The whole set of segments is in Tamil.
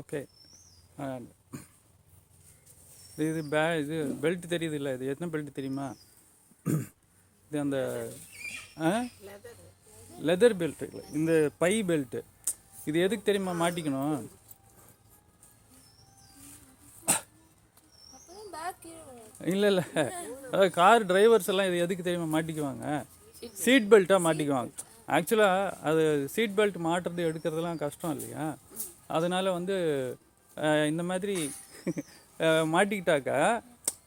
ஓகே. இது பே இது பெல்ட் தெரியுது இல்லை இது எத்தனை பெல்ட் தெரியுமா? இது அந்த லெதர் பெல்ட் இல்லை இந்த பை பெல்ட்டு இது எதுக்கு தெரியுமா மாட்டிக்கணும்? இல்லை இல்லை. அதாவது கார் டிரைவர்ஸ் எல்லாம் இது எதுக்கு தெரியுமா மாட்டிக்குவாங்க? சீட் பெல்ட்டாக மாட்டிக்குவாங்க. ஆக்சுவலாக அது சீட் பெல்ட் மாட்டுறது எடுக்கிறதுலாம் கஷ்டம் இல்லையா? அதனால வந்து இந்த மாதிரி மாட்டிக்கிட்டாக்கா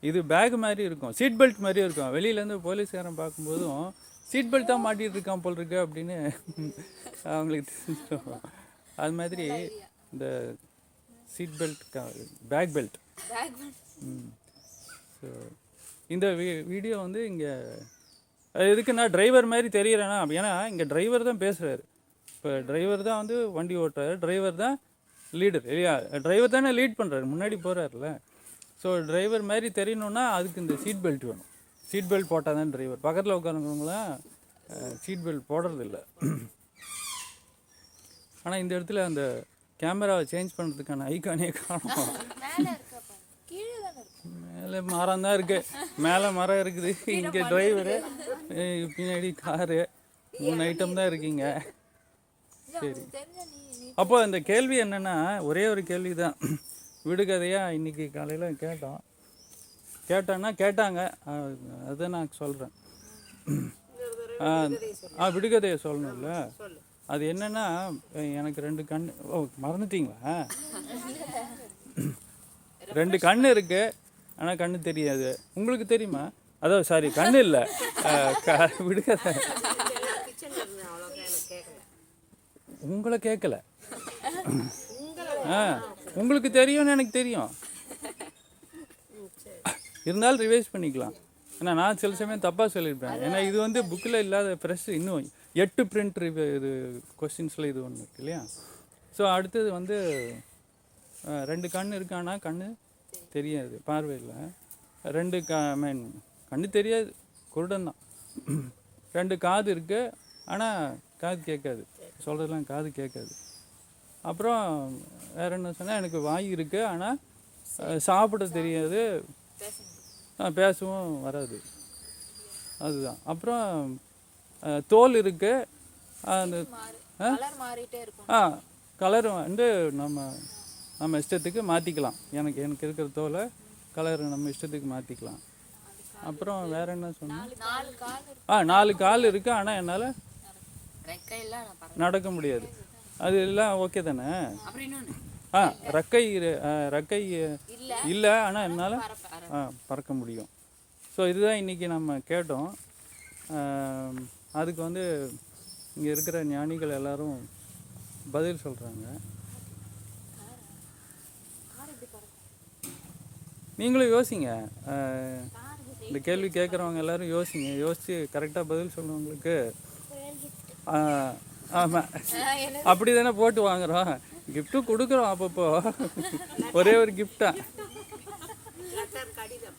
இது பேக் மாதிரி இருக்கும். சீட் பெல்ட் மாதிரி இருக்கும். வெளியிலேருந்து போலீஸ்காரன் பார்க்கும்போதும் சீட் பெல்ட்டாக மாட்டிகிட்டு இருக்கான் போல் இருக்கு அப்படின்னு அவங்களுக்கு தெரிஞ்சிடும். அது மாதிரி இந்த seat belt back belt so இந்த வீ வீடியோ வந்து இங்கே எதுக்குன்னா டிரைவர் மாதிரி தெரியறேன்னா ஏன்னா இங்கே டிரைவர் தான் பேசுகிறாரு இப்போ டிரைவர் தான் வந்து வண்டி ஓட்டுறாரு. டிரைவர் தான் லீடர் இல்லையா? டிரைவர் தானே லீட் பண்ணுறாரு முன்னாடி போகிறாருல ஸோ டிரைவர் மாதிரி தெரியணுன்னா அதுக்கு இந்த சீட் பெல்ட் வேணும். சீட் பெல்ட் போட்டால் தான் டிரைவர் பக்கத்தில் உட்காந்துக்கிறவங்களாம் சீட் பெல்ட் போடுறதில்ல. ஆனால் இந்த இடத்துல அந்த கேமராவை சேஞ்ச் பண்ணுறதுக்கான ஐக்கானே காணும். மேல மரம் தான் இருக்கு. மேலே மரம் இருக்குது. இங்கே டிரைவரு பின்னாடி காரு மூணு ஐட்டம் தான் இருக்கீங்க. சரி. அப்போ இந்த கேள்வி என்னன்னா ஒரே ஒரு கேள்வி தான் விடுகதையாக இன்னைக்கு காலையில் கேட்டோம். கேட்டோன்னா கேட்டாங்க. அதை நான் சொல்கிறேன் ஆ விடுகதையை சொல்லணும்ல. அது என்னன்னா எனக்கு ரெண்டு கண் ஓ மறந்துட்டீங்களா? ரெண்டு கண்ணு இருக்கு. ஆனால் கண்ணு தெரியாது. உங்களுக்கு தெரியுமா? அதாவது சாரி கண்ணு இல்லை. விடுகதை உங்களை கேட்கல ஆ உங்களுக்கு தெரியும்னு எனக்கு தெரியும். இருந்தாலும் ரிவைஸ் பண்ணிக்கலாம். ஏன்னா நான் சில சமயம் தப்பாக சொல்லியிருப்பேன். ஏன்னா இது வந்து புக்கில் இல்லாத ஃப்ரெஷ் இன்னும் எட்டு பிரிண்ட் இது கொஸ்டின்ஸில் இது ஒன்று இருக்கு இல்லையா? ஸோ அடுத்தது வந்து ரெண்டு கண் இருக்கானா? கண் தெரியாது. பார்வையில். ரெண்டு க மீன் கண்ணு தெரியாது. குருடன் தான் ரெண்டு காது இருக்குது ஆனால் காது கேட்காது. சொல்கிறதெல்லாம் காது கேட்காது. அப்புறம் வேற என்ன சொன்னால் எனக்கு வாய் இருக்கு ஆனால் சாப்பிட தெரியாது. பேசவும் வராது. அதுதான். அப்புறம் தோல் இருக்கு. அந்த ஆ? கலர் வந்து நம்ம நம்ம இஷ்டத்துக்கு மாற்றிக்கலாம் எனக்கு எனக்கு இருக்கிற தோலை கலர் நம்ம இஷ்டத்துக்கு மாற்றிக்கலாம் அப்புறம் வேற என்ன இருக்கு. ஆ நாலு கால் இருக்கு ஆனால் என்னால் நடக்க முடியாது. அது எல்லாம் ஓகே தானே? ஆ ரெக்கை ரெக்கை இல்ல. ஆனால் என்னால் ஆ பறக்க முடியும். ஸோ இதுதான் இன்றைக்கி நம்ம கேட்டோம். அதுக்கு வந்து இங்கே இருக்கிற ஞானிகள் எல்லாரும் பதில் சொல்கிறாங்க நீங்களும் யோசிங்க. இந்த கேள்வி கேட்குறவங்க எல்லாரும் யோசிங்க. யோசித்து கரெக்டாக பதில் சொல்லுவங்களுக்கு ஆமாம் அப்படி தானே போட்டு வாங்குறோம். கிஃப்ட்டும் கொடுக்குறோம் அப்பப்போ. ஒரே ஒரு கிஃப்டா கடிதம்.